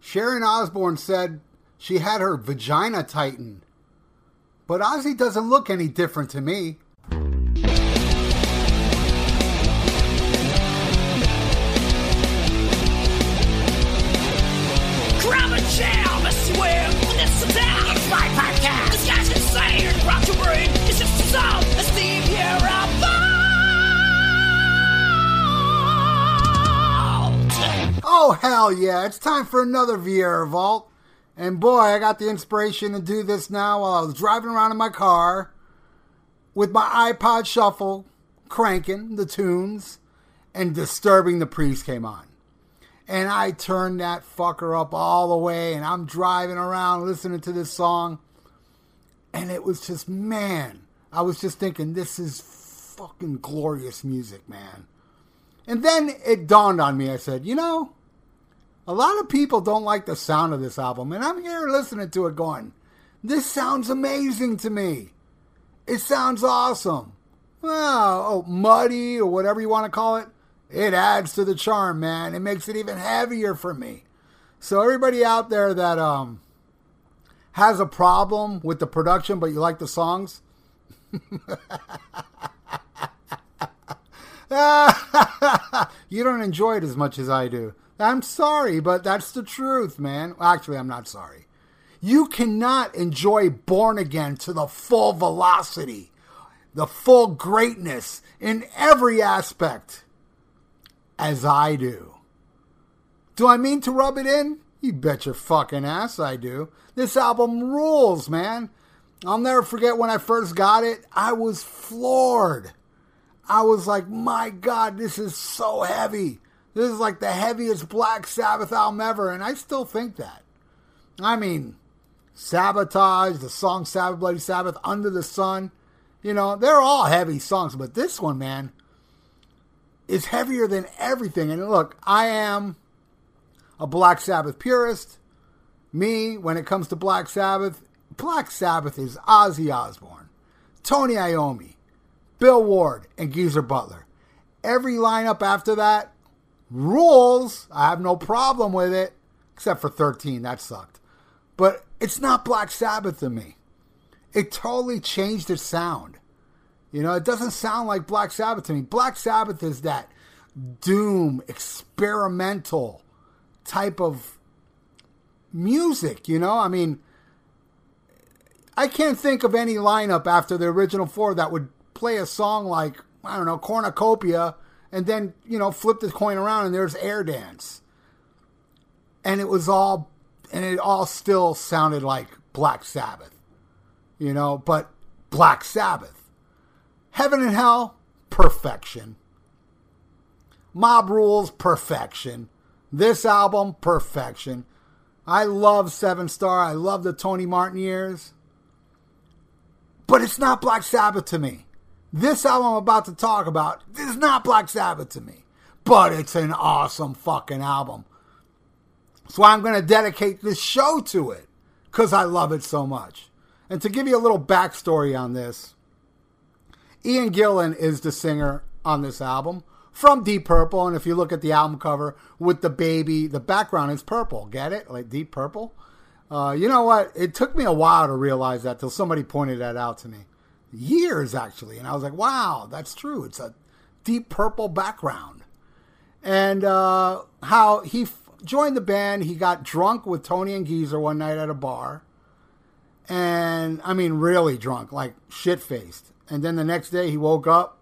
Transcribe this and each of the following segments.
Sharon Osbourne said she had her vagina tightened. But Ozzy doesn't look any different to me. Grab a jam, I swear, this is down. It's my podcast. This guy's insane. Rock your brain. It's just a Oh, hell yeah. It's time for another Viera Vault. And boy, I got the inspiration to do this now while I was driving around in my car with my iPod shuffle, cranking the tunes, and Disturbing the Priest came on. And I turned that fucker up all the way, and I'm driving around listening to this song. And it was just, man, I was just thinking, this is fucking glorious music, man. And then it dawned on me. I said, you know, a lot of people don't like the sound of this album. And I'm here listening to it going, this sounds amazing to me. It sounds awesome. Well, oh, muddy or whatever you want to call it. It adds to the charm, man. It makes it even heavier for me. So everybody out there that um has a problem with the production but you like the songs, you don't enjoy it as much as I do. I'm sorry, but that's the truth, man. Actually, I'm not sorry. You cannot enjoy Born Again to the full velocity, the full greatness in every aspect as I do. Do I mean to rub it in? You bet your fucking ass I do. This album rules, man. I'll never forget when I first got it. I was floored. I was like, my God, this is so heavy. This is like the heaviest Black Sabbath album ever, and I still think that. I mean, Sabotage, the song Sabbath Bloody Sabbath, Under the Sun, you know, they're all heavy songs, but this one, man, is heavier than everything. And look, I am a Black Sabbath purist. Me, when it comes to Black Sabbath, Black Sabbath is Ozzy Osbourne, Tony Iommi, Bill Ward, and Geezer Butler. Every lineup after that rules. I have no problem with it, except for 13. That sucked. But it's not Black Sabbath to me. It totally changed its sound. You know, it doesn't sound like Black Sabbath to me. Black Sabbath is that doom, experimental type of music, you know? I mean, I can't think of any lineup after the original four that would play a song like, I don't know, Cornucopia, and then, you know, flip the coin around and there's Air Dance. And it was all, and it all still sounded like Black Sabbath, you know, but Black Sabbath. Heaven and Hell, perfection. Mob Rules, perfection. This album, perfection. I love Seventh Star. I love the Tony Martin years. But it's not Black Sabbath to me. This album I'm about to talk about is not Black Sabbath to me, but it's an awesome fucking album. So I'm going to dedicate this show to it because I love it so much. And to give you a little backstory on this, Ian Gillan is the singer on this album from Deep Purple. And if you look at the album cover with the baby, the background is purple. Get it? Like Deep Purple? Uh, you know what? It took me a while to realize that till somebody pointed that out to me years actually, and I was like, wow, that's true. It's a deep purple background, and uh, how he f- joined the band. He got drunk with Tony and Geezer one night at a bar, and I mean really drunk, like shit faced. And then the next day he woke up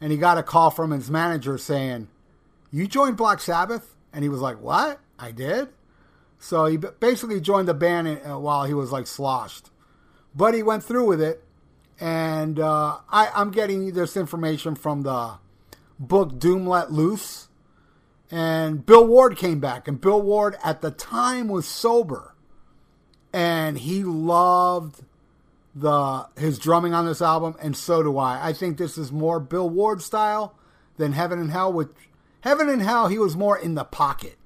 and he got a call from his manager saying, "You joined Black Sabbath," and he was like, "What? I did." So he basically joined the band uh, while he was like sloshed, but he went through with it and uh, I, I'm getting this information from the book Doom Let Loose. And Bill Ward came back, and Bill Ward at the time was sober, and he loved the his drumming on this album, and so do I. I think this is more Bill Ward style than Heaven and Hell. With Heaven and Hell, he was more in the pocket,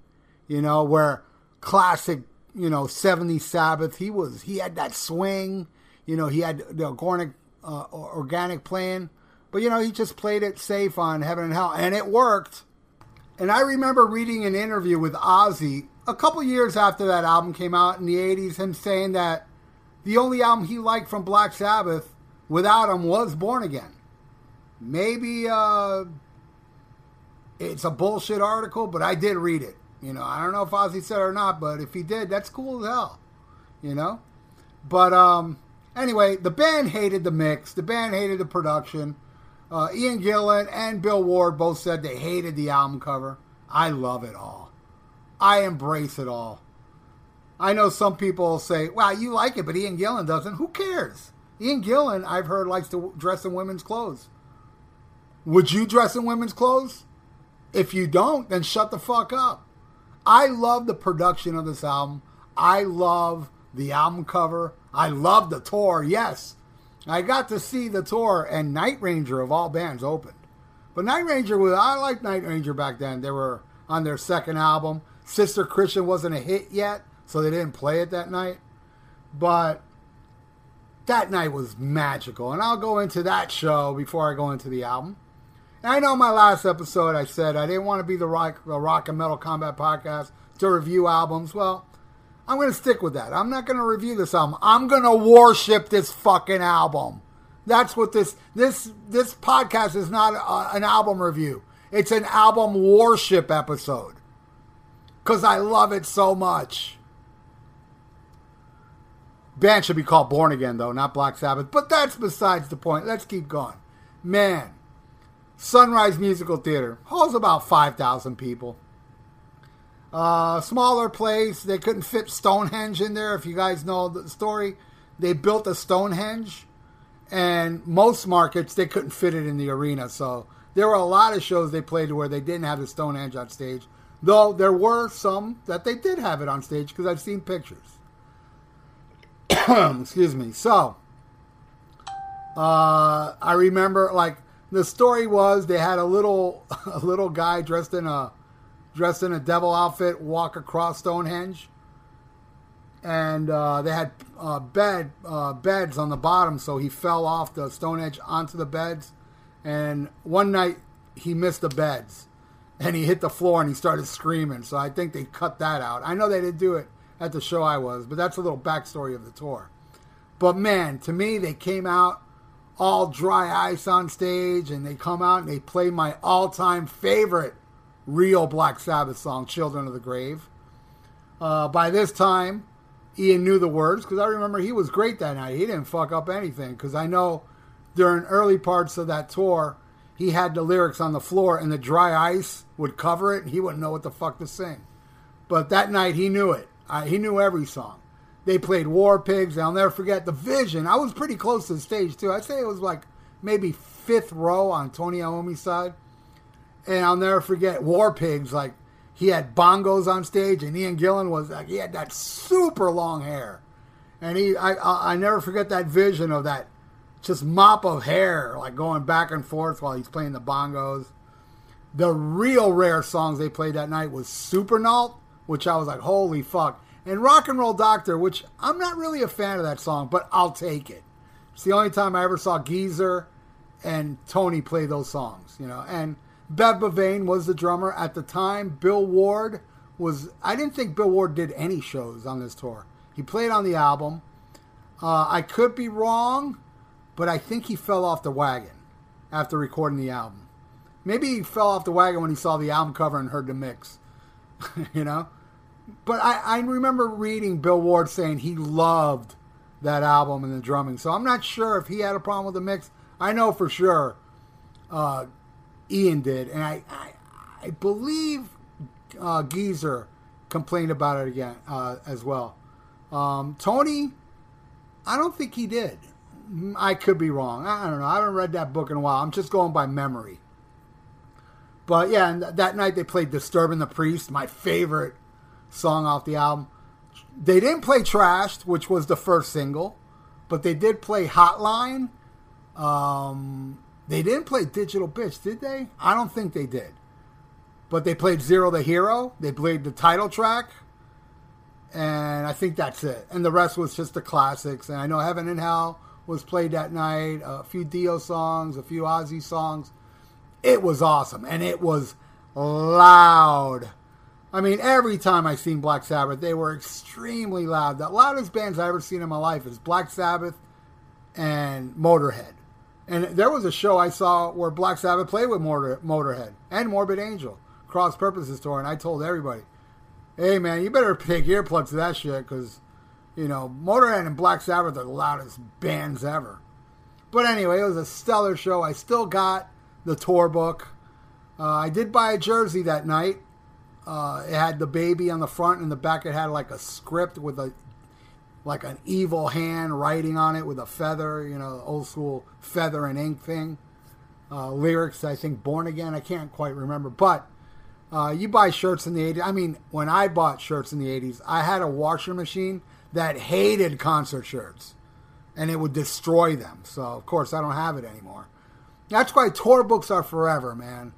you know, where classic, you know, 70s Sabbath, he was he had that swing, you know, he had the organic uh, organic plan. but you know, he just played it safe on Heaven and Hell, and it worked. And I remember reading an interview with Ozzy a couple years after that album came out in the 80s, him saying that the only album he liked from Black Sabbath without him was Born Again. Maybe uh, it's a bullshit article, but I did read it. You know, I don't know if Ozzy said it or not, but if he did, that's cool as hell. You know? But um, anyway, the band hated the mix, the band hated the production. Uh, Ian Gillan and Bill Ward both said they hated the album cover. I love it all. I embrace it all. I know some people say, "Well, you like it, but Ian Gillan doesn't." Who cares? Ian Gillan, I've heard, likes to dress in women's clothes. Would you dress in women's clothes? If you don't, then shut the fuck up. I love the production of this album. I love the album cover. I love the tour. Yes, I got to see the tour, and Night Ranger of all bands opened. But Night Ranger was I liked Night Ranger back then. They were on their second album. Sister Christian wasn't a hit yet, so they didn't play it that night. But that night was magical, and I'll go into that show before I go into the album. And I know my last episode I said I didn't want to be the rock, the rock and metal combat podcast to review albums. Well, I'm going to stick with that. I'm not going to review this album. I'm going to worship this fucking album. That's what this this this podcast is not a, an album review. It's an album worship episode. Cuz I love it so much. Band should be called Born Again though, not Black Sabbath, but that's besides the point. Let's keep going. Man, Sunrise Musical Theater holds about 5,000 people. Uh, smaller place. They couldn't fit Stonehenge in there. If you guys know the story, they built a Stonehenge, and most markets they couldn't fit it in the arena. So there were a lot of shows they played where they didn't have the Stonehenge on stage. Though there were some that they did have it on stage because I've seen pictures. Excuse me. So uh, I remember like the story was they had a little a little guy dressed in a dressed in a devil outfit walk across Stonehenge, and uh, they had uh, bed uh, beds on the bottom, so he fell off the Stonehenge onto the beds. And one night he missed the beds, and he hit the floor and he started screaming. So I think they cut that out. I know they didn't do it at the show I was, but that's a little backstory of the tour. But man, to me, they came out all dry ice on stage, and they come out and they play my all-time favorite real Black Sabbath song, Children of the Grave. Uh, by this time, Ian knew the words because I remember he was great that night. He didn't fuck up anything because I know during early parts of that tour, he had the lyrics on the floor and the dry ice would cover it and he wouldn't know what the fuck to sing. But that night he knew it. I, he knew every song. They played War Pigs. I'll never forget the Vision. I was pretty close to the stage too. I'd say it was like maybe fifth row on Tony Iommi's side and I'll never forget War Pigs. Like he had bongos on stage, and Ian Gillan was like he had that super long hair, and he I I, I never forget that vision of that just mop of hair like going back and forth while he's playing the bongos. The real rare songs they played that night was Supernaut, which I was like, holy fuck, and Rock and Roll Doctor, which I'm not really a fan of that song, but I'll take it. It's the only time I ever saw Geezer and Tony play those songs, you know, and Bev Bevan was the drummer at the time. Bill Ward was. I didn't think Bill Ward did any shows on this tour. He played on the album. Uh, I could be wrong, but I think he fell off the wagon after recording the album. Maybe he fell off the wagon when he saw the album cover and heard the mix. you know? But I, I remember reading Bill Ward saying he loved that album and the drumming. So I'm not sure if he had a problem with the mix. I know for sure uh, Ian did, and I I, I believe uh, Geezer complained about it again uh, as well. Um, Tony, I don't think he did. I could be wrong. I don't know. I haven't read that book in a while. I'm just going by memory. But yeah, and th- that night they played "Disturbing the Priest," my favorite song off the album. They didn't play "Trashed," which was the first single, but they did play "Hotline." Um, they didn't play "Digital Bitch," did they? I don't think they did. But they played Zero the Hero." They played the title track, and I think that's it. And the rest was just the classics. And I know "Heaven and Hell" was played that night. A few Dio songs, a few Ozzy songs. It was awesome, and it was loud. I mean, every time I seen Black Sabbath, they were extremely loud. The loudest bands I ever seen in my life is Black Sabbath and Motorhead. And there was a show I saw where Black Sabbath played with Motor, Motorhead and Morbid Angel, Cross Purposes tour, and I told everybody, "Hey man, you better take earplugs to that shit because, you know, Motorhead and Black Sabbath are the loudest bands ever." But anyway, it was a stellar show. I still got the tour book. Uh, I did buy a jersey that night. Uh, it had the baby on the front, and the back it had like a script with a like an evil hand writing on it with a feather, you know, old school feather and ink thing. Uh, lyrics, I think, Born Again, I can't quite remember. But uh, you buy shirts in the 80s. I mean, when I bought shirts in the 80s, I had a washer machine that hated concert shirts and it would destroy them. So, of course, I don't have it anymore. That's why tour books are forever, man.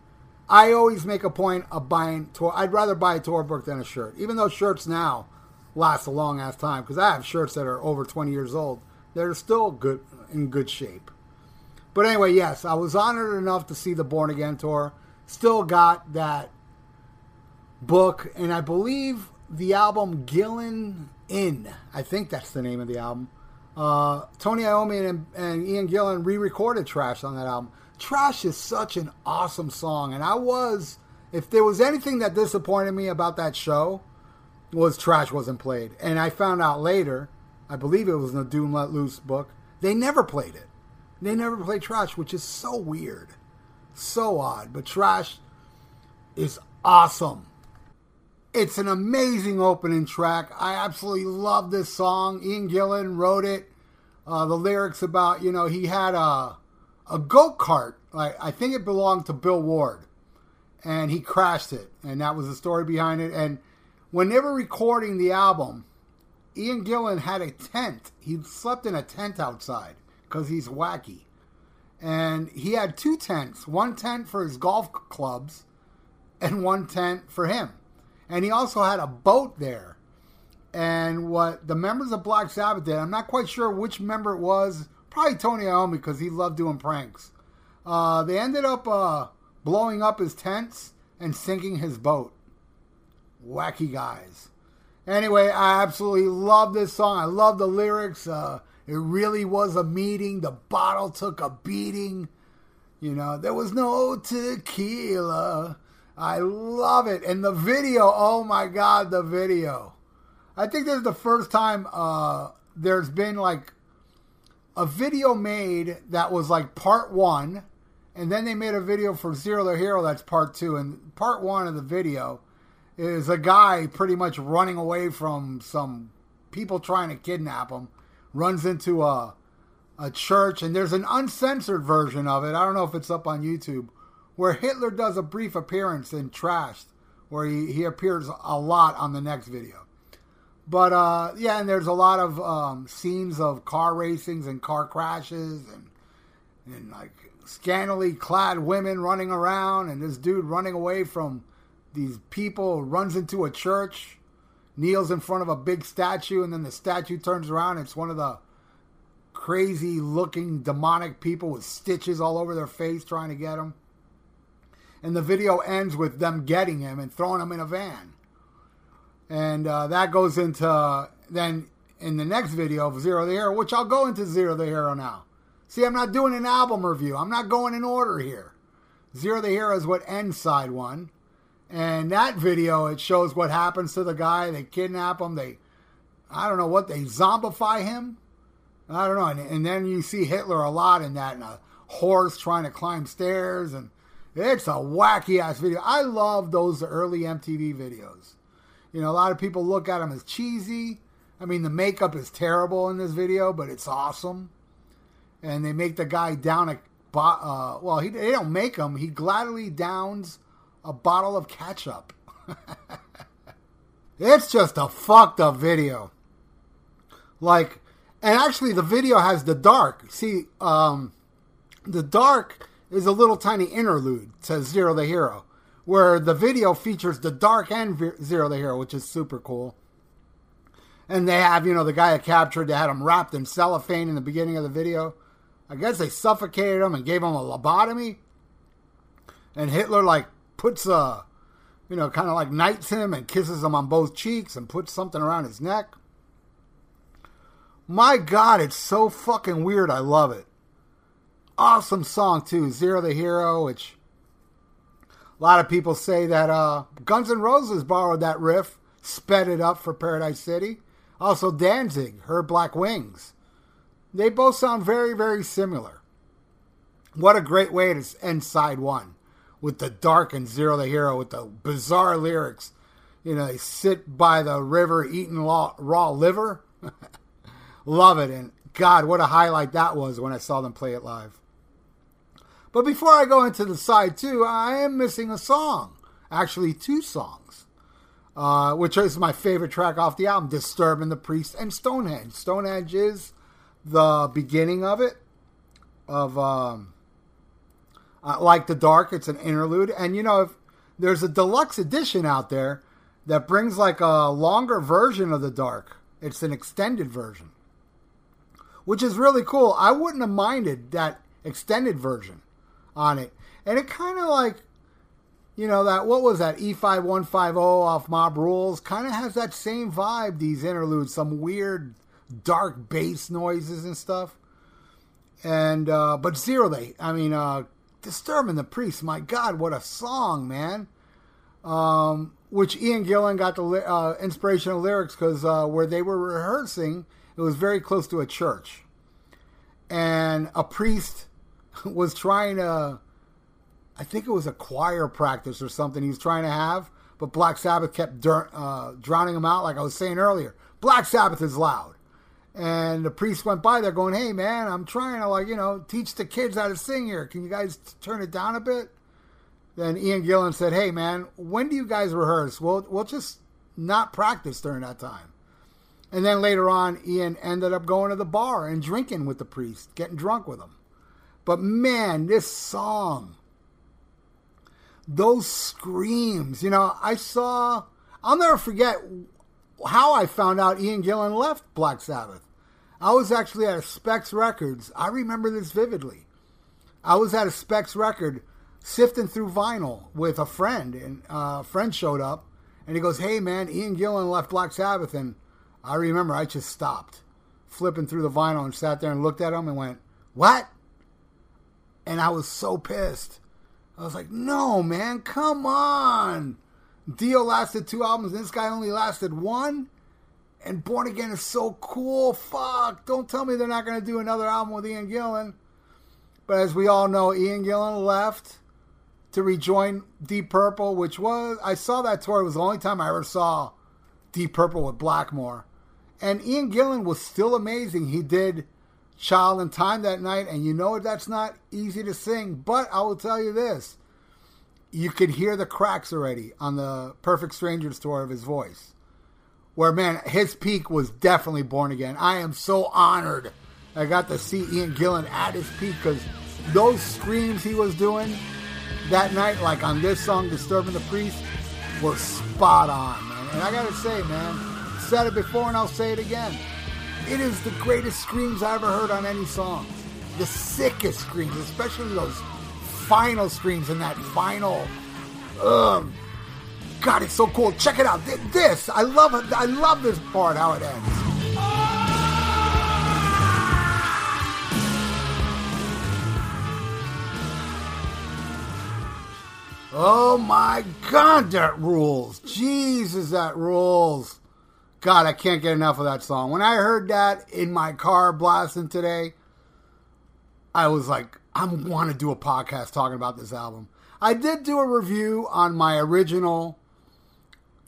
I always make a point of buying tour. I'd rather buy a tour book than a shirt, even though shirts now last a long ass time. Because I have shirts that are over 20 years old. They're still good in good shape. But anyway, yes, I was honored enough to see the Born Again tour. Still got that book, and I believe the album Gillan In. I think that's the name of the album. Uh, Tony Iommi and, and Ian Gillan re-recorded Trash on that album. Trash is such an awesome song, and I was, if there was anything that disappointed me about that show, was Trash wasn't played. And I found out later, I believe it was in the Doom Let Loose book, they never played it. They never played Trash, which is so weird. So odd. But Trash is awesome. It's an amazing opening track. I absolutely love this song. Ian Gillan wrote it. Uh, the lyrics about, you know, he had a, a go kart. Like, I think it belonged to Bill Ward. And he crashed it. And that was the story behind it. And when they were recording the album, Ian Gillan had a tent. He slept in a tent outside because he's wacky. And he had two tents one tent for his golf clubs and one tent for him. And he also had a boat there. And what the members of Black Sabbath did, I'm not quite sure which member it was, probably Tony Iommi because he loved doing pranks. Uh, they ended up uh, blowing up his tents and sinking his boat. Wacky guys. Anyway, I absolutely love this song. I love the lyrics. Uh, it really was a meeting. The bottle took a beating. You know, there was no tequila. I love it. And the video, oh my God, the video. I think this is the first time uh, there's been like a video made that was like part one, and then they made a video for Zero the Hero that's part two. And part one of the video is a guy pretty much running away from some people trying to kidnap him, runs into a a church, and there's an uncensored version of it. I don't know if it's up on YouTube, where Hitler does a brief appearance in Trashed, where he, he appears a lot on the next video. But uh, yeah, and there's a lot of um, scenes of car racings and car crashes and and like scantily clad women running around and this dude running away from these people runs into a church kneels in front of a big statue and then the statue turns around it's one of the crazy looking demonic people with stitches all over their face trying to get him and the video ends with them getting him and throwing him in a van and uh, that goes into then in the next video of Zero the Hero, which I'll go into Zero the Hero now. See, I'm not doing an album review. I'm not going in order here. Zero the Hero is what ends side one. And that video, it shows what happens to the guy. They kidnap him. They, I don't know what, they zombify him. I don't know. And, and then you see Hitler a lot in that, and a horse trying to climb stairs. And it's a wacky ass video. I love those early MTV videos. You know, a lot of people look at them as cheesy. I mean, the makeup is terrible in this video, but it's awesome. And they make the guy down a, uh, well, he, they don't make him. He gladly downs a bottle of ketchup. it's just a fucked up video. Like, and actually, the video has the dark. See, um, the dark is a little tiny interlude to Zero the Hero, where the video features the dark and Zero the Hero, which is super cool. And they have, you know, the guy that captured, they had him wrapped in cellophane in the beginning of the video. I guess they suffocated him and gave him a lobotomy. And Hitler, like, puts a, you know, kind of like knights him and kisses him on both cheeks and puts something around his neck. My God, it's so fucking weird. I love it. Awesome song, too. Zero the Hero, which a lot of people say that uh, Guns N' Roses borrowed that riff, sped it up for Paradise City. Also, Danzig, Her Black Wings. They both sound very, very similar. What a great way to end side one with the dark and Zero the Hero with the bizarre lyrics. You know, they sit by the river eating raw, raw liver. Love it. And God, what a highlight that was when I saw them play it live. But before I go into the side two, I am missing a song. Actually, two songs. Uh, which is my favorite track off the album, Disturbing the Priest and Stonehenge. Stonehenge is the beginning of it, of um, uh, Like the Dark. It's an interlude. And, you know, if there's a deluxe edition out there that brings like a longer version of the Dark, it's an extended version, which is really cool. I wouldn't have minded that extended version on it. And it kind of like you know that what was that E5150 off Mob Rules kind of has that same vibe. These interludes, some weird dark bass noises and stuff. And uh, but zero they, I mean, uh, disturbing the priest. My God, what a song, man! Um, which Ian Gillan got the uh, inspirational lyrics because uh, where they were rehearsing, it was very close to a church, and a priest was trying to I think it was a choir practice or something he was trying to have, but Black Sabbath kept uh, drowning him out. Like I was saying earlier, Black Sabbath is loud. And the priest went by there going, Hey man, I'm trying to like, you know, teach the kids how to sing here. Can you guys turn it down a bit? Then Ian Gillan said, Hey man, when do you guys rehearse? We'll, we'll just not practice during that time. And then later on, Ian ended up going to the bar and drinking with the priest, getting drunk with him. But man, this song those screams. You know, I saw, I'll never forget how I found out Ian Gillan left Black Sabbath. I was actually at a Specs Records. I remember this vividly. I was at a Specs record sifting through vinyl with a friend, and uh, a friend showed up, and he goes, "Hey man, Ian Gillan left Black Sabbath," and I remember I just stopped, flipping through the vinyl, and sat there and looked at him and went, "What?" And I was so pissed. I was like, no, man, come on. Dio lasted two albums, and this guy only lasted one. And Born Again is so cool. Fuck. Don't tell me they're not going to do another album with Ian Gillan. But as we all know, Ian Gillan left to rejoin Deep Purple, which was, I saw that tour. It was the only time I ever saw Deep Purple with Blackmore. And Ian Gillan was still amazing. He did Child in Time that night, and you know that's not easy to sing. But I will tell you this you could hear the cracks already on the Perfect Strangers tour of his voice. Where, man, his peak was definitely born again. I am so honored I got to see Ian Gillan at his peak because those screams he was doing that night, like on this song, Disturbing the Priest, were spot on, man. And I gotta say, man, said it before and I'll say it again. It is the greatest screams I ever heard on any song. The sickest screams, especially those final screams in that final. Um, God, it's so cool. Check it out. This, I love it. I love this part. How it ends. Oh my God, that rules. Jesus, that rules. God, I can't get enough of that song. When I heard that in my car blasting today, I was like, I want to do a podcast talking about this album. I did do a review on my original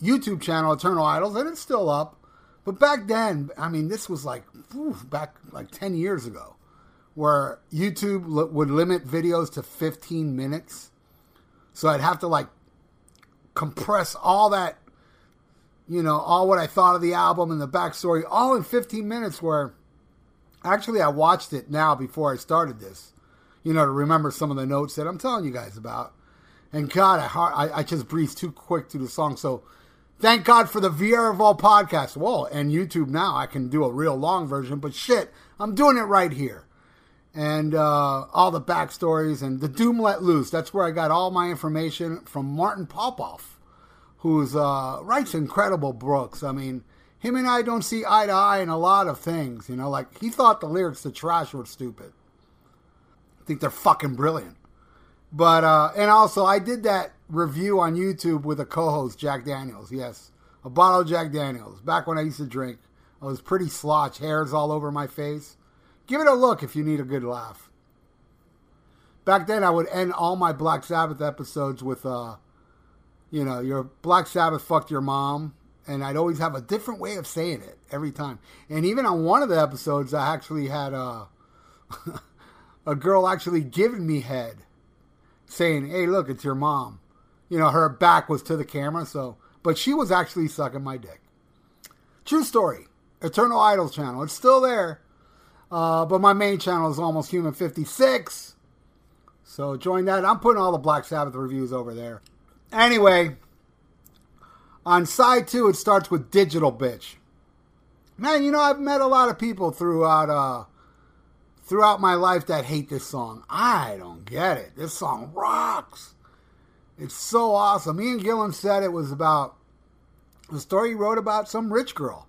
YouTube channel, Eternal Idols, and it's still up. But back then, I mean, this was like whew, back like 10 years ago, where YouTube would limit videos to 15 minutes. So I'd have to like compress all that, you know, all what I thought of the album and the backstory, all in 15 minutes. Where actually I watched it now before I started this, you know, to remember some of the notes that I'm telling you guys about. And God, I I, I just breezed too quick through the song. So thank God for the Viera Vault podcast. Well, and YouTube now I can do a real long version, but shit, I'm doing it right here and uh, all the backstories and the Doom Let Loose. That's where I got all my information from Martin Popoff, who's uh, writes incredible books. I mean, him and I don't see eye to eye in a lot of things. You know, like he thought the lyrics to Trash were stupid. I think they're fucking brilliant. But uh, and also I did that review on YouTube with a co-host Jack Daniels. Yes, a bottle of Jack Daniels. Back when I used to drink, I was pretty slotch, hairs all over my face Give it a look if you need a good laugh. Back then, I would end all my Black Sabbath episodes with, uh, you know, your Black Sabbath fucked your mom, and I'd always have a different way of saying it every time. And even on one of the episodes, I actually had uh, a girl actually giving me head, saying, "Hey, look, it's your mom." You know, her back was to the camera, so but she was actually sucking my dick. True story. Eternal Idols channel. It's still there. Uh, but my main channel is Almost Human 56. So join that. I'm putting all the Black Sabbath reviews over there. Anyway, on side two, it starts with Digital Bitch. Man, you know, I've met a lot of people throughout uh, throughout my life that hate this song. I don't get it. This song rocks. It's so awesome. Ian Gillan said it was about the story he wrote about some rich girl.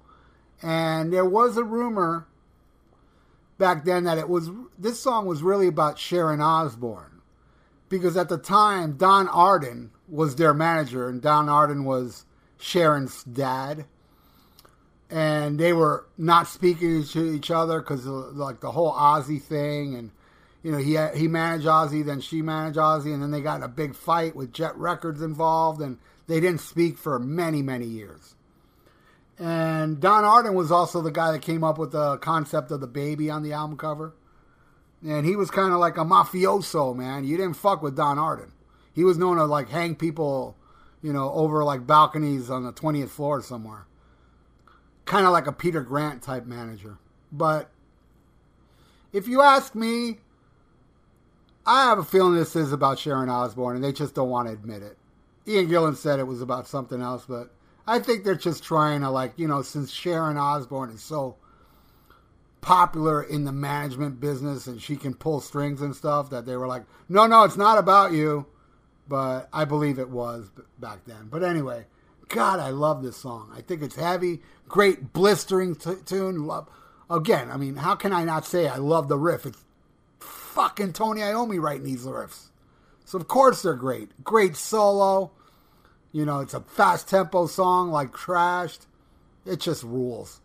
And there was a rumor back then that it was this song was really about Sharon Osbourne because at the time Don Arden was their manager and Don Arden was Sharon's dad and they were not speaking to each other because like the whole Ozzy thing and you know he he managed Ozzy then she managed Ozzy and then they got in a big fight with Jet Records involved and they didn't speak for many many years and Don Arden was also the guy that came up with the concept of the baby on the album cover. And he was kind of like a mafioso, man. You didn't fuck with Don Arden. He was known to like hang people, you know, over like balconies on the 20th floor somewhere. Kind of like a Peter Grant type manager. But if you ask me, I have a feeling this is about Sharon Osbourne, and they just don't want to admit it. Ian Gillan said it was about something else, but I think they're just trying to like, you know, since Sharon Osbourne is so popular in the management business and she can pull strings and stuff that they were like, no, no, it's not about you. But I believe it was back then. But anyway, God, I love this song. I think it's heavy, great blistering t- tune. Love again. I mean, how can I not say I love the riff? It's fucking Tony Iommi writing these riffs, so of course they're great. Great solo. You know, it's a fast tempo song like Trashed. It just rules.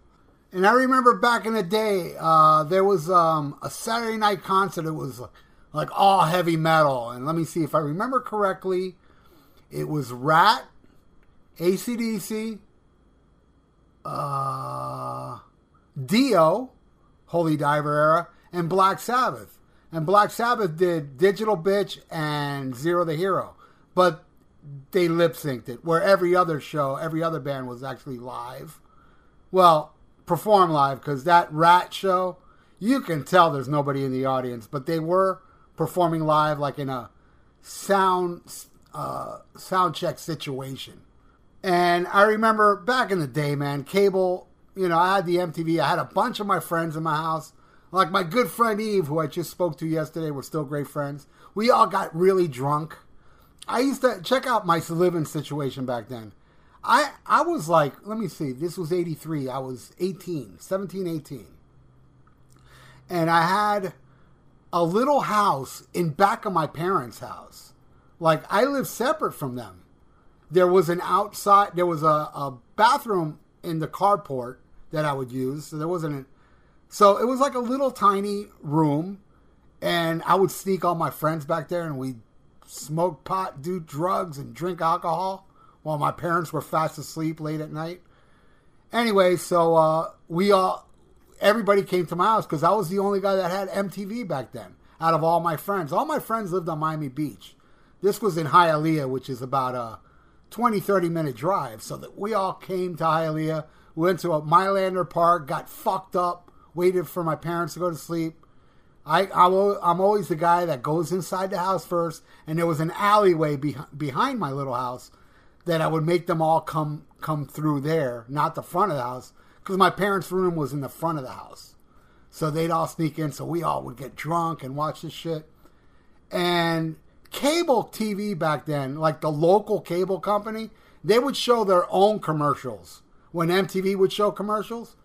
And I remember back in the day, uh, there was um, a Saturday night concert. It was like all heavy metal. And let me see if I remember correctly. It was Ratt, ACDC, uh, Dio, Holy Diver Era, and Black Sabbath. And Black Sabbath did Digital Bitch and Zero the Hero. But they lip synced it, where every other show, every other band was actually live. Well, perform live because that Ratt show, you can tell there's nobody in the audience, but they were performing live, like in a sound uh, sound check situation. And I remember back in the day, man, cable. You know, I had the MTV. I had a bunch of my friends in my house, like my good friend Eve, who I just spoke to yesterday. We're still great friends. We all got really drunk I used to check out my living situation back then. I I was like, let me see, this was 83. I was 18, 17, 18. And I had a little house in back of my parents' house. Like I lived separate from them. There was an outside there was a, a bathroom in the carport that I would use. So there wasn't so it was like a little tiny room and I would sneak all my friends back there and we'd smoke pot, do drugs, and drink alcohol while my parents were fast asleep late at night. Anyway, so uh, we all, everybody came to my house because I was the only guy that had MTV back then out of all my friends. All my friends lived on Miami Beach. This was in Hialeah, which is about a 20, 30 minute drive. So that we all came to Hialeah, went to a Milander Park, got fucked up, waited for my parents to go to sleep. I, I'm always the guy that goes inside the house first, and there was an alleyway be, behind my little house that I would make them all come come through there, not the front of the house, because my parents' room was in the front of the house. So they'd all sneak in, so we all would get drunk and watch this shit. And cable TV back then, like the local cable company, they would show their own commercials when MTV would show commercials.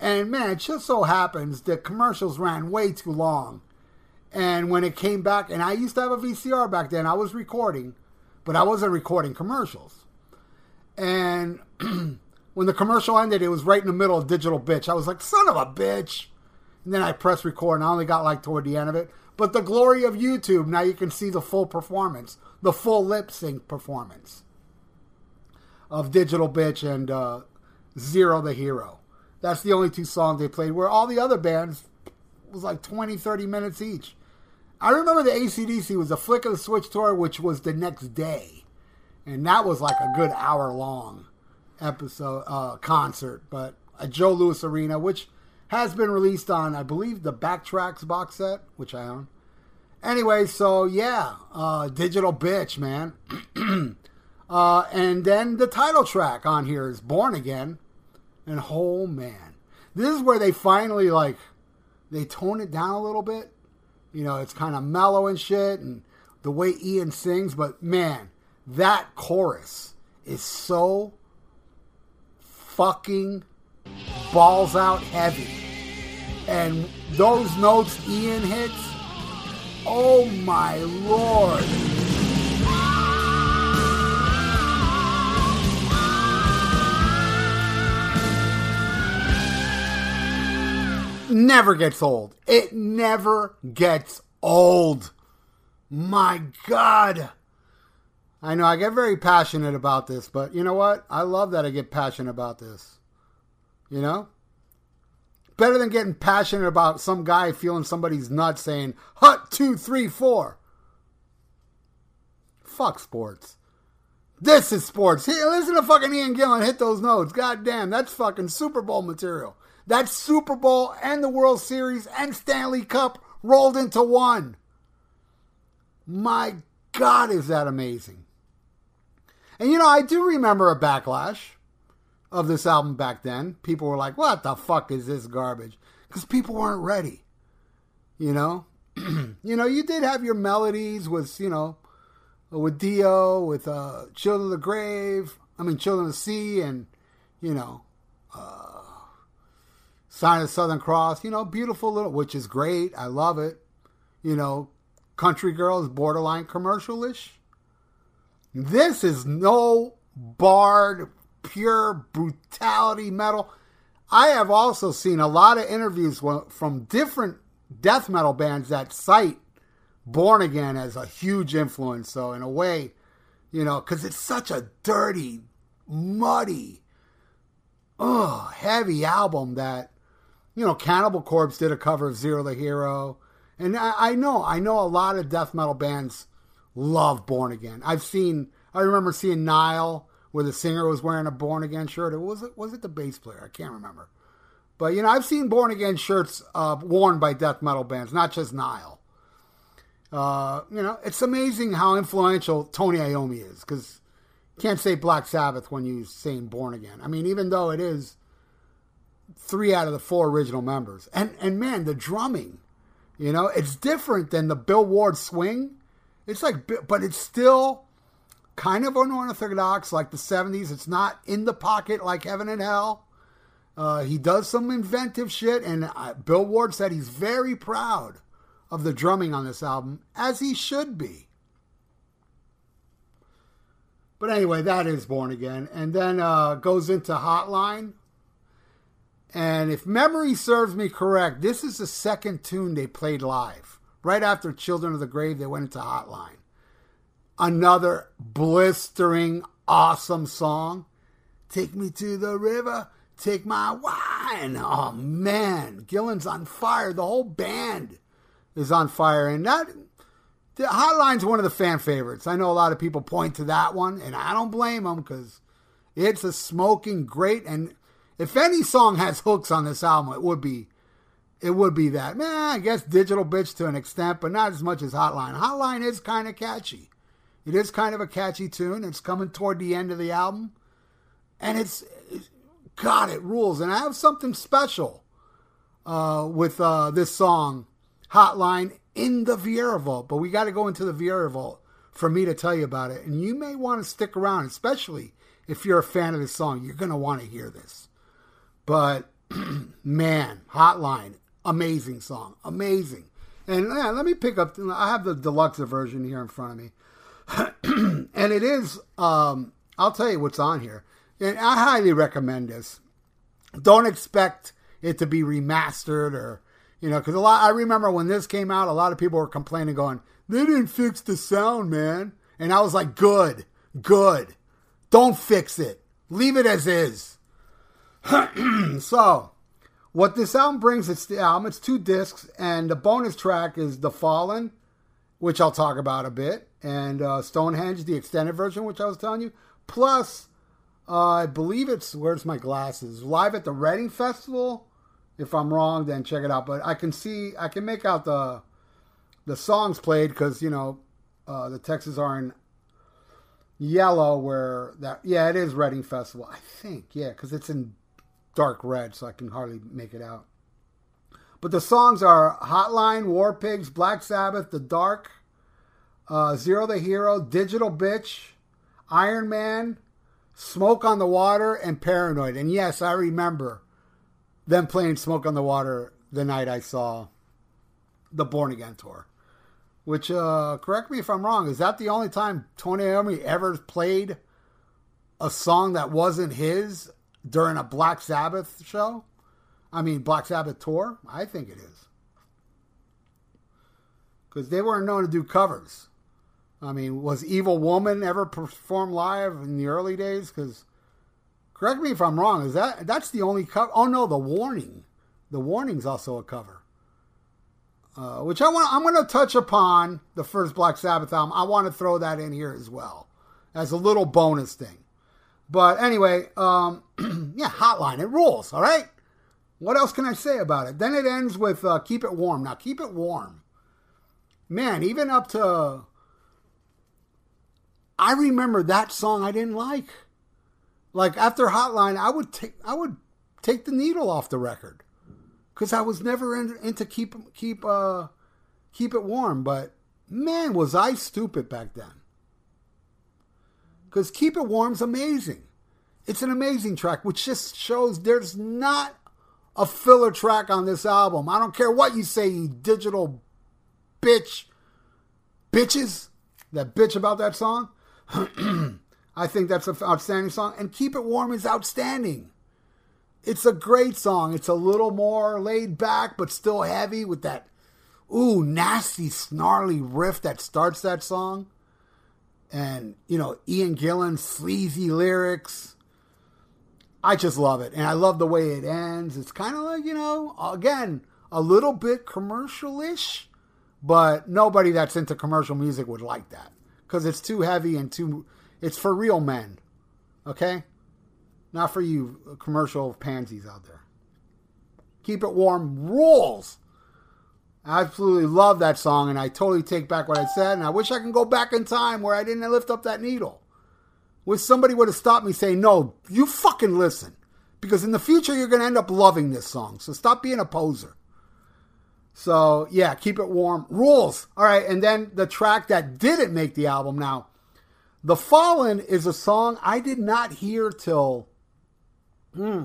And man, it just so happens the commercials ran way too long. And when it came back, and I used to have a VCR back then, I was recording, but I wasn't recording commercials. And when the commercial ended, it was right in the middle of Digital Bitch. I was like, son of a bitch. And then I pressed record, and I only got like toward the end of it. But the glory of YouTube, now you can see the full performance, the full lip sync performance of Digital Bitch and uh, Zero the Hero. That's the only two songs they played, where all the other bands was like 20, 30 minutes each. I remember the ACDC was a Flick of the Switch tour, which was the next day. And that was like a good hour long episode, uh, concert. But at Joe Louis Arena, which has been released on, I believe, the Backtracks box set, which I own. Anyway, so yeah, uh, Digital Bitch, man. uh, and then the title track on here is Born Again and oh man, this is where they finally like they tone it down a little bit. You know, it's kind of mellow and shit, and the way Ian sings. But man, that chorus is so fucking balls out heavy, and those notes Ian hits. Oh my lord. Never gets old. It never gets old. My God. I know I get very passionate about this, but you know what? I love that I get passionate about this. You know? Better than getting passionate about some guy feeling somebody's nuts saying, hut, two, three, four. Fuck sports. This is sports. Here, listen to fucking Ian Gillan hit those notes. God damn, that's fucking Super Bowl material. That Super Bowl and the World Series and Stanley Cup rolled into one. My God, is that amazing. And you know, I do remember a backlash of this album back then. People were like, what the fuck is this garbage? Because people weren't ready. You know? you know, you did have your melodies with, you know, with Dio, with uh, Children of the Grave, I mean, Children of the Sea, and, you know, uh, Sign of Southern Cross, you know, beautiful little, which is great. I love it. You know, Country Girl is borderline commercialish. This is no barred, pure brutality metal. I have also seen a lot of interviews from different death metal bands that cite Born Again as a huge influence. So, in a way, you know, because it's such a dirty, muddy, oh, heavy album that you know, Cannibal Corpse did a cover of Zero the Hero. And I, I, know, I know a lot of death metal bands love Born Again. I've seen, I remember seeing Nile, where the singer was wearing a Born Again shirt. It was it was it the bass player? I can't remember. But you know, I've seen Born Again shirts uh, worn by death metal bands, not just Nile. Uh, you know, it's amazing how influential Tony Iommi is because can't say Black Sabbath when you saying Born Again. I mean, even though it is three out of the four original members. And and man, the drumming, you know, it's different than the Bill Ward swing. It's like, but it's still kind of unorthodox, like the '70s. It's not in the pocket like Heaven and Hell. Uh, he does some inventive shit, and uh, Bill Ward said he's very proud of the drumming on this album, as he should be. But anyway, that is Born Again. And then uh, goes into Hotline, and if memory serves me correct, this is the second tune they played live. Right after Children of the Grave, they went into Hotline. Another blistering, awesome song. Take me to the river, take my wine. Oh man, Gillan's on fire. The whole band is on fire. And that the Hotline's one of the fan favorites. I know a lot of people point to that one, and I don't blame them because it's a smoking great. And if any song has hooks on this album, it would be, it would be that. Man, I guess Digital Bitch to an extent, but not as much as Hotline. Hotline is kind of catchy. It is kind of a catchy tune. It's coming toward the end of the album, and it's, God, it rules. And I have something special uh, with uh, this song, Hotline, in the Viera Vault. But we got to go into the Viera Vault for me to tell you about it. And you may want to stick around, especially if you're a fan of this song. You're going to want to hear this. But man, Hotline, amazing song, amazing. And yeah, let me pick up. I have the deluxe version here in front of me, and it is. Um, I'll tell you what's on here, and I highly recommend this. Don't expect it to be remastered or you know, because a lot. I remember when this came out, a lot of people were complaining, going, "They didn't fix the sound, man," and I was like, "Good, good. Don't fix it. Leave it as is." so, what this album brings, it's the album. It's two discs, and the bonus track is "The Fallen," which I'll talk about a bit, and uh, Stonehenge, the extended version, which I was telling you. Plus, uh, I believe it's where's my glasses? Live at the Reading Festival. If I'm wrong, then check it out. But I can see, I can make out the the songs played because you know uh, the Texas are in yellow. Where that, yeah, it is Reading Festival. I think, yeah, because it's in dark red, so I can hardly make it out. But the songs are Hotline, War Pigs, Black Sabbath, The Dark, uh, Zero the Hero, Digital Bitch, Iron Man, Smoke on the Water, and Paranoid. And yes, I remember them playing Smoke on the Water the night I saw the Born Again tour. Which, uh, correct me if I'm wrong, is that the only time Tony Iommi ever played a song that wasn't his during a Black Sabbath show? I mean, Black Sabbath tour? I think it is. Because they weren't known to do covers. I mean, was Evil Woman ever performed live in the early days? Because, correct me if I'm wrong, is that that's the only cover? Oh no, the Warning. The Warning's also a cover. Uh, which I want. I'm going to touch upon the first Black Sabbath album. I want to throw that in here as well as a little bonus thing. But anyway, um, yeah, Hotline. It rules. All right. What else can I say about it? Then it ends with uh, "Keep It Warm." Now, "Keep It Warm," man. Even up to, I remember that song I didn't like. Like after Hotline, I would take I would take the needle off the record because I was never in, into keep keep uh keep it warm. But man, was I stupid back then. Because Keep It Warm's amazing. It's an amazing track, which just shows there's not a filler track on this album. I don't care what you say, you digital bitch. Bitches that bitch about that song. I think that's an outstanding song. And Keep It Warm is outstanding. It's a great song. It's a little more laid back, but still heavy with that, ooh, nasty, snarly riff that starts that song and you know Ian Gillan's sleazy lyrics. I just love it, and I love the way it ends. It's kind of like you know, again, a little bit commercial-ish, but nobody that's into commercial music would like that because it's too heavy and too. It's for real men, okay, not for you commercial pansies out there. Keep it warm rules. I absolutely love that song, and I totally take back what I said. And I wish I can go back in time where I didn't lift up that needle. Wish somebody would have stopped me saying, "No, you fucking listen," because in the future you're going to end up loving this song. So stop being a poser. So yeah, keep it warm. Rules. All right, and then the track that didn't make the album. Now, "The Fallen" is a song I did not hear till. Hmm,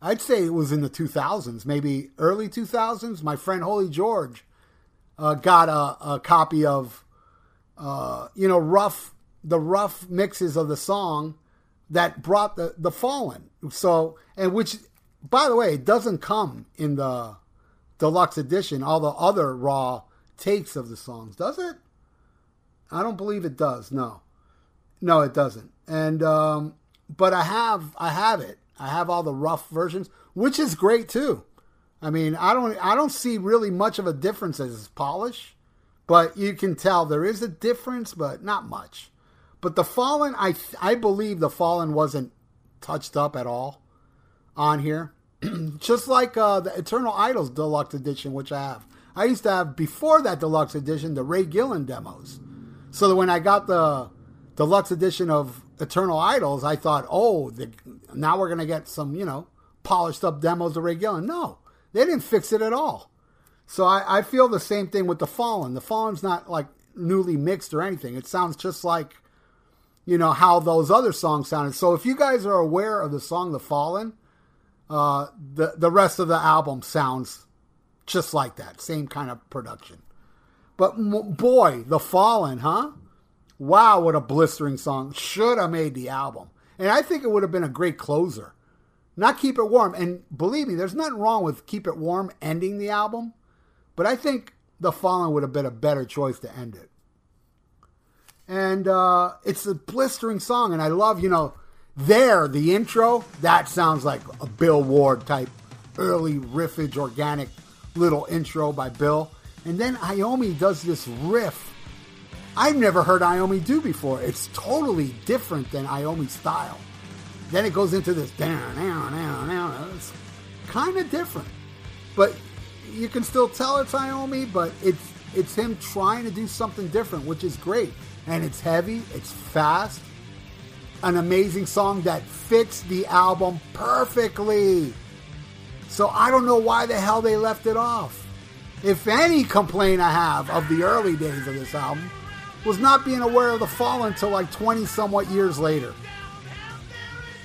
I'd say it was in the 2000s, maybe early 2000s. My friend Holy George uh, got a, a, copy of, uh, you know, rough the rough mixes of the song that brought the the Fallen. So and which, by the way, doesn't come in the deluxe edition. All the other raw takes of the songs, does it? I don't believe it does. No, no, it doesn't. And um, but I have I have it I have all the rough versions, which is great too. I mean, I don't I don't see really much of a difference as polish But you can tell there is a difference, but not much. But the Fallen, I I believe the Fallen wasn't touched up at all on here. Just like uh, the Eternal Idols Deluxe Edition, which I have. I used to have before that Deluxe Edition the Ray Gillen demos. So that when I got the Deluxe Edition of Eternal Idols, I thought, oh, the, now we're going to get some, you know, polished up demos of Ray Gillen. No, they didn't fix it at all. So I, I feel the same thing with The Fallen. The Fallen's not like newly mixed or anything. It sounds just like, you know, how those other songs sounded. So if you guys are aware of the song The Fallen, uh, the, the rest of the album sounds just like that. Same kind of production. But m- boy, The Fallen, huh? Wow, what a blistering song. Should have made the album. And I think it would have been a great closer. Not Keep It Warm. And believe me, there's nothing wrong with Keep It Warm ending the album. But I think The Fallen would have been a better choice to end it. And uh, it's a blistering song. And I love, you know, there, the intro, that sounds like a Bill Ward type early riffage, organic little intro by Bill. And then Iommi does this riff I've never heard Iommi do before. It's totally different than Iommi's style. Then it goes into this down, down, down, down. It's kind of different, but you can still tell it's Iommi. But it's it's him trying to do something different, which is great. And it's heavy, it's fast, an amazing song that fits the album perfectly. So I don't know why the hell they left it off. If any complaint I have of the early days of this album was not being aware of the Fallen until like 20 somewhat years later.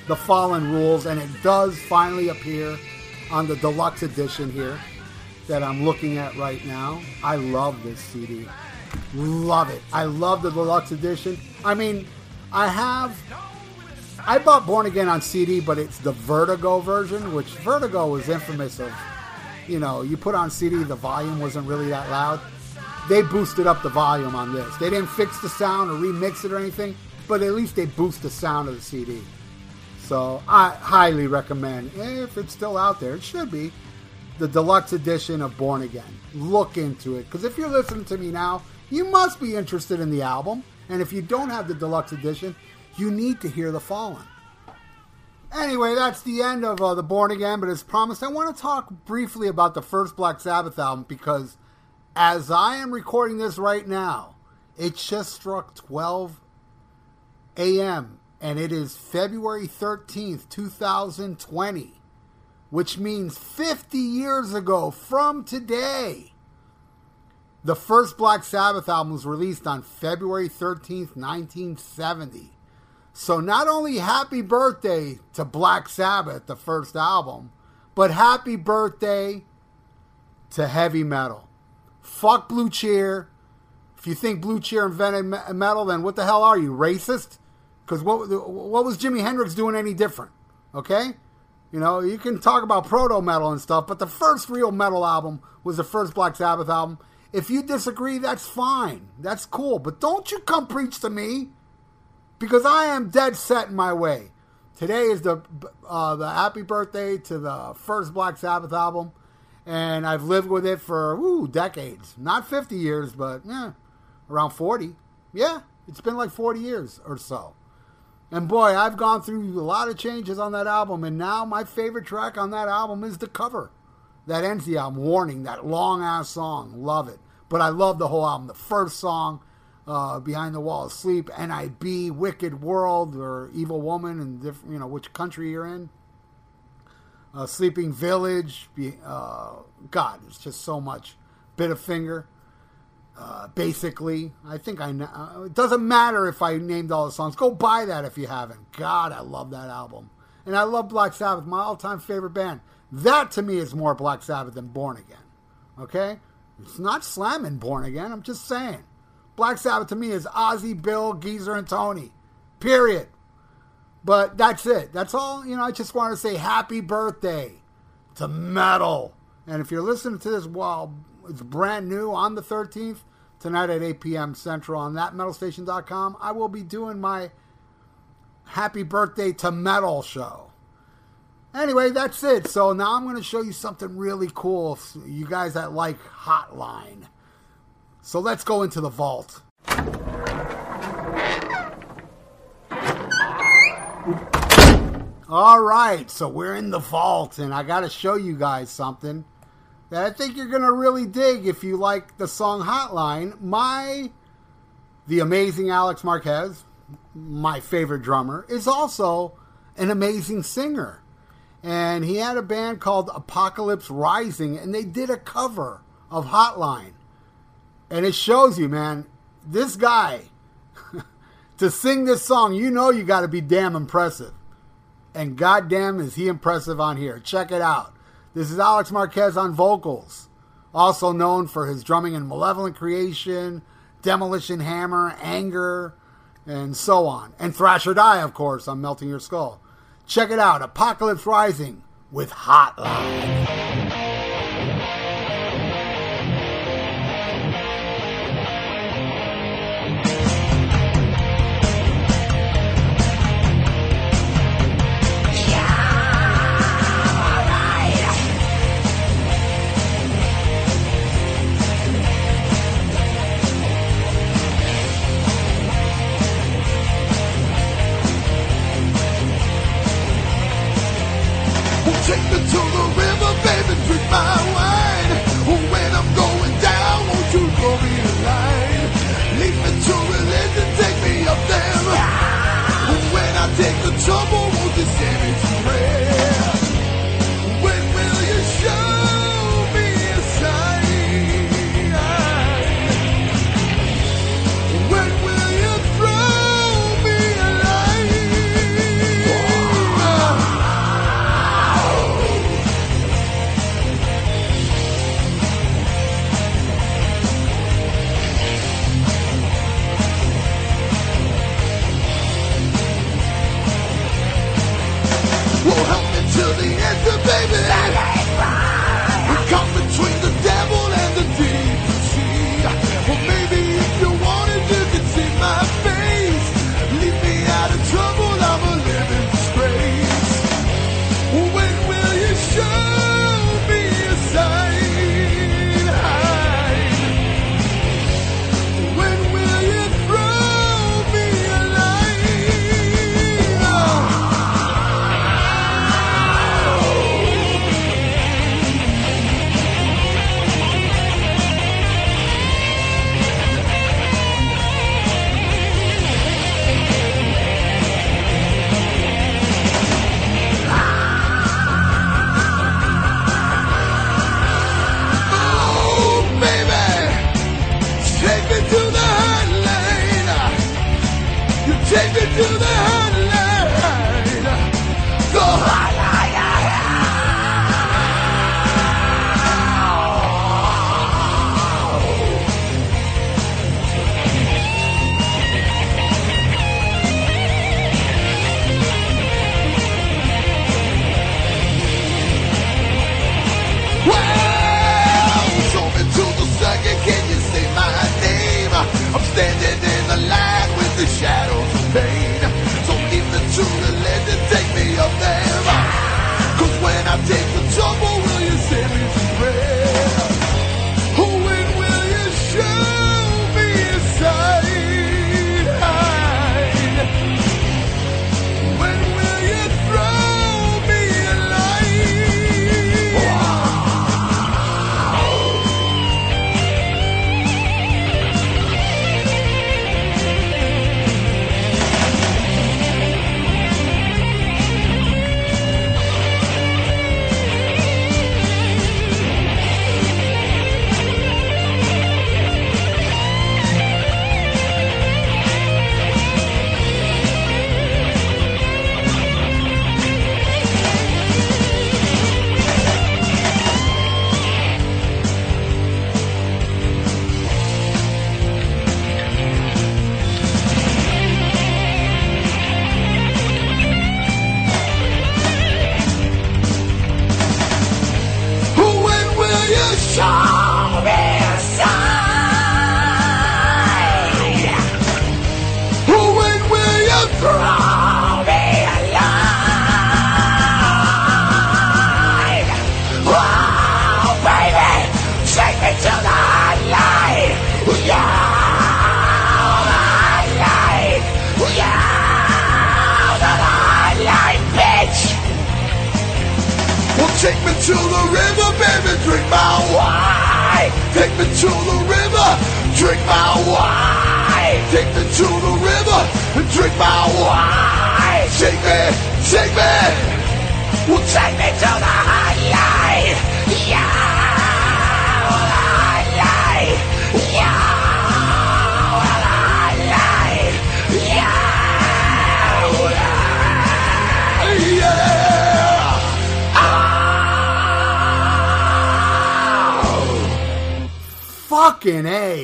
The Fallen rules, and it does finally appear on the deluxe edition here that I'm looking at right now. I love this CD. Love it. I love the deluxe edition. I mean, I have. I bought Born Again on CD, but it's the Vertigo version, which Vertigo was infamous of. You know, you put on CD, the volume wasn't really that loud they boosted up the volume on this. They didn't fix the sound or remix it or anything, but at least they boost the sound of the CD. So I highly recommend, if it's still out there, it should be, the deluxe edition of Born Again. Look into it, because if you're listening to me now, you must be interested in the album. And if you don't have the deluxe edition, you need to hear The Fallen. Anyway, that's the end of uh, the Born Again, but as promised, I want to talk briefly about the first Black Sabbath album because as I am recording this right now, it just struck 12 a.m. and it is February 13th, 2020, which means 50 years ago from today. The first Black Sabbath album was released on February 13th, 1970. So not only happy birthday to Black Sabbath, the first album, but happy birthday to heavy metal. Fuck Blue Cheer. If you think Blue Cheer invented metal, then what the hell are you, racist? Because what what was Jimi Hendrix doing any different? Okay, you know you can talk about proto metal and stuff, but the first real metal album was the first Black Sabbath album. If you disagree, that's fine. That's cool. But don't you come preach to me because I am dead set in my way. Today is the uh, the happy birthday to the first Black Sabbath album and I've lived with it for ooh, decades. Not 50 years, but yeah, around 40. Yeah, it's been like 40 years or so. And boy, I've gone through a lot of changes on that album, and now my favorite track on that album is the cover that ends the album, Warning, that long ass song. Love it. But I love the whole album. The first song, uh, Behind the Wall of Sleep, NIB, Wicked World, or Evil Woman, and different—you know which country you're in uh, Sleeping Village. Uh, God, it's just so much. bit Bitterfinger. Uh, basically, I think I know. Uh, it doesn't matter if I named all the songs. Go buy that if you haven't. God, I love that album. And I love Black Sabbath, my all time favorite band. That to me is more Black Sabbath than Born Again. Okay? It's not slamming Born Again. I'm just saying. Black Sabbath to me is Ozzy, Bill, Geezer, and Tony. Period. But that's it. That's all. You know, I just want to say happy birthday to metal. And if you're listening to this while it's brand new on the 13th, tonight at 8 p.m. Central on thatmetalstation.com, I will be doing my happy birthday to metal show. Anyway, that's it. So now I'm going to show you something really cool. You guys that like Hotline. So let's go into the vault. All right, so we're in the vault, and I got to show you guys something that I think you're going to really dig if you like the song Hotline. My, the amazing Alex Marquez, my favorite drummer, is also an amazing singer. And he had a band called Apocalypse Rising, and they did a cover of Hotline. And it shows you, man, this guy, to sing this song, you know you got to be damn impressive. And goddamn is he impressive on here. Check it out. This is Alex Marquez on vocals, also known for his drumming in Malevolent Creation, Demolition Hammer, Anger, and so on. And Thrash or Die, of course, on Melting Your Skull. Check it out Apocalypse Rising with Hotline.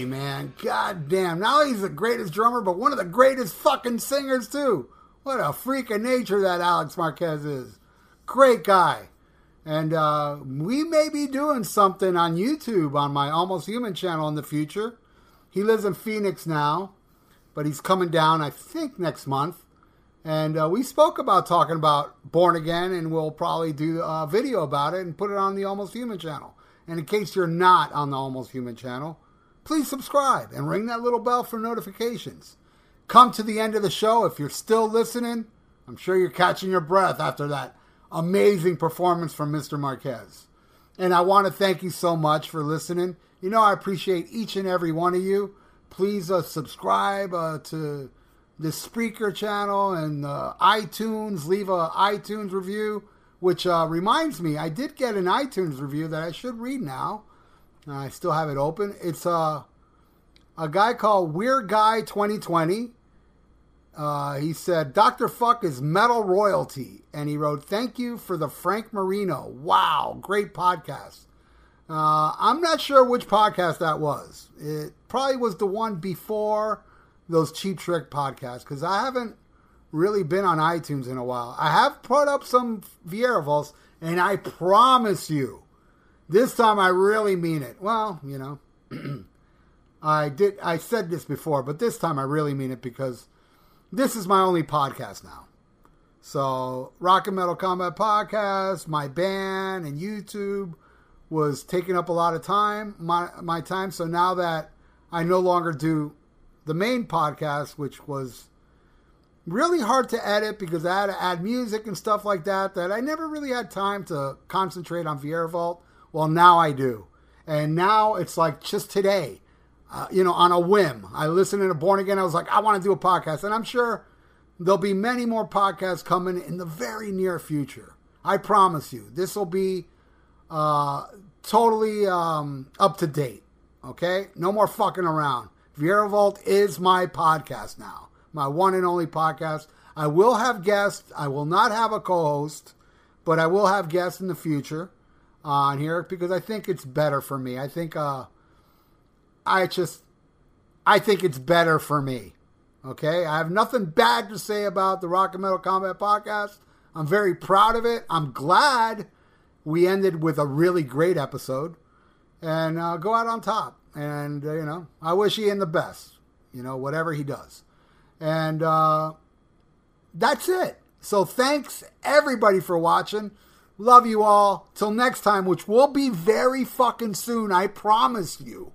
Man. God damn. Only is the greatest drummer, but one of the greatest fucking singers, too. What a freak of nature that Alex Marquez is. Great guy. And uh, we may be doing something on YouTube on my Almost Human channel in the future. He lives in Phoenix now, but he's coming down, I think, next month. And uh, we spoke about talking about Born Again, and we'll probably do a video about it and put it on the Almost Human channel. And in case you're not on the Almost Human channel, please subscribe and ring that little bell for notifications. Come to the end of the show. If you're still listening, I'm sure you're catching your breath after that amazing performance from Mr. Marquez. And I want to thank you so much for listening. You know, I appreciate each and every one of you. Please uh, subscribe uh, to the Spreaker channel and uh, iTunes. Leave a iTunes review, which uh, reminds me, I did get an iTunes review that I should read now. I still have it open. It's uh, a guy called Weird Guy 2020. Uh, he said, Dr. Fuck is metal royalty. And he wrote, Thank you for the Frank Marino. Wow, great podcast. Uh, I'm not sure which podcast that was. It probably was the one before those Cheap Trick podcasts because I haven't really been on iTunes in a while. I have put up some Viera Vaults, and I promise you, this time I really mean it. Well, you know, I did. I said this before, but this time I really mean it because this is my only podcast now. So, Rock and Metal Combat Podcast, my band, and YouTube was taking up a lot of time, my my time. So now that I no longer do the main podcast, which was really hard to edit because I had to add music and stuff like that, that I never really had time to concentrate on Viera Vault. Well, now I do. And now it's like just today, uh, you know, on a whim. I listened to Born Again. I was like, I want to do a podcast. And I'm sure there'll be many more podcasts coming in the very near future. I promise you. This will be uh, totally um, up to date. Okay? No more fucking around. Viera Vault is my podcast now, my one and only podcast. I will have guests. I will not have a co host, but I will have guests in the future on here because I think it's better for me. I think, uh, I just, I think it's better for me. Okay? I have nothing bad to say about the Rock and Metal Combat podcast. I'm very proud of it. I'm glad we ended with a really great episode and uh, go out on top. And, uh, you know, I wish Ian the best, you know, whatever he does. And uh, that's it. So thanks everybody for watching. Love you all. Till next time, which will be very fucking soon, I promise you.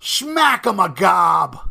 Smack 'em a gob.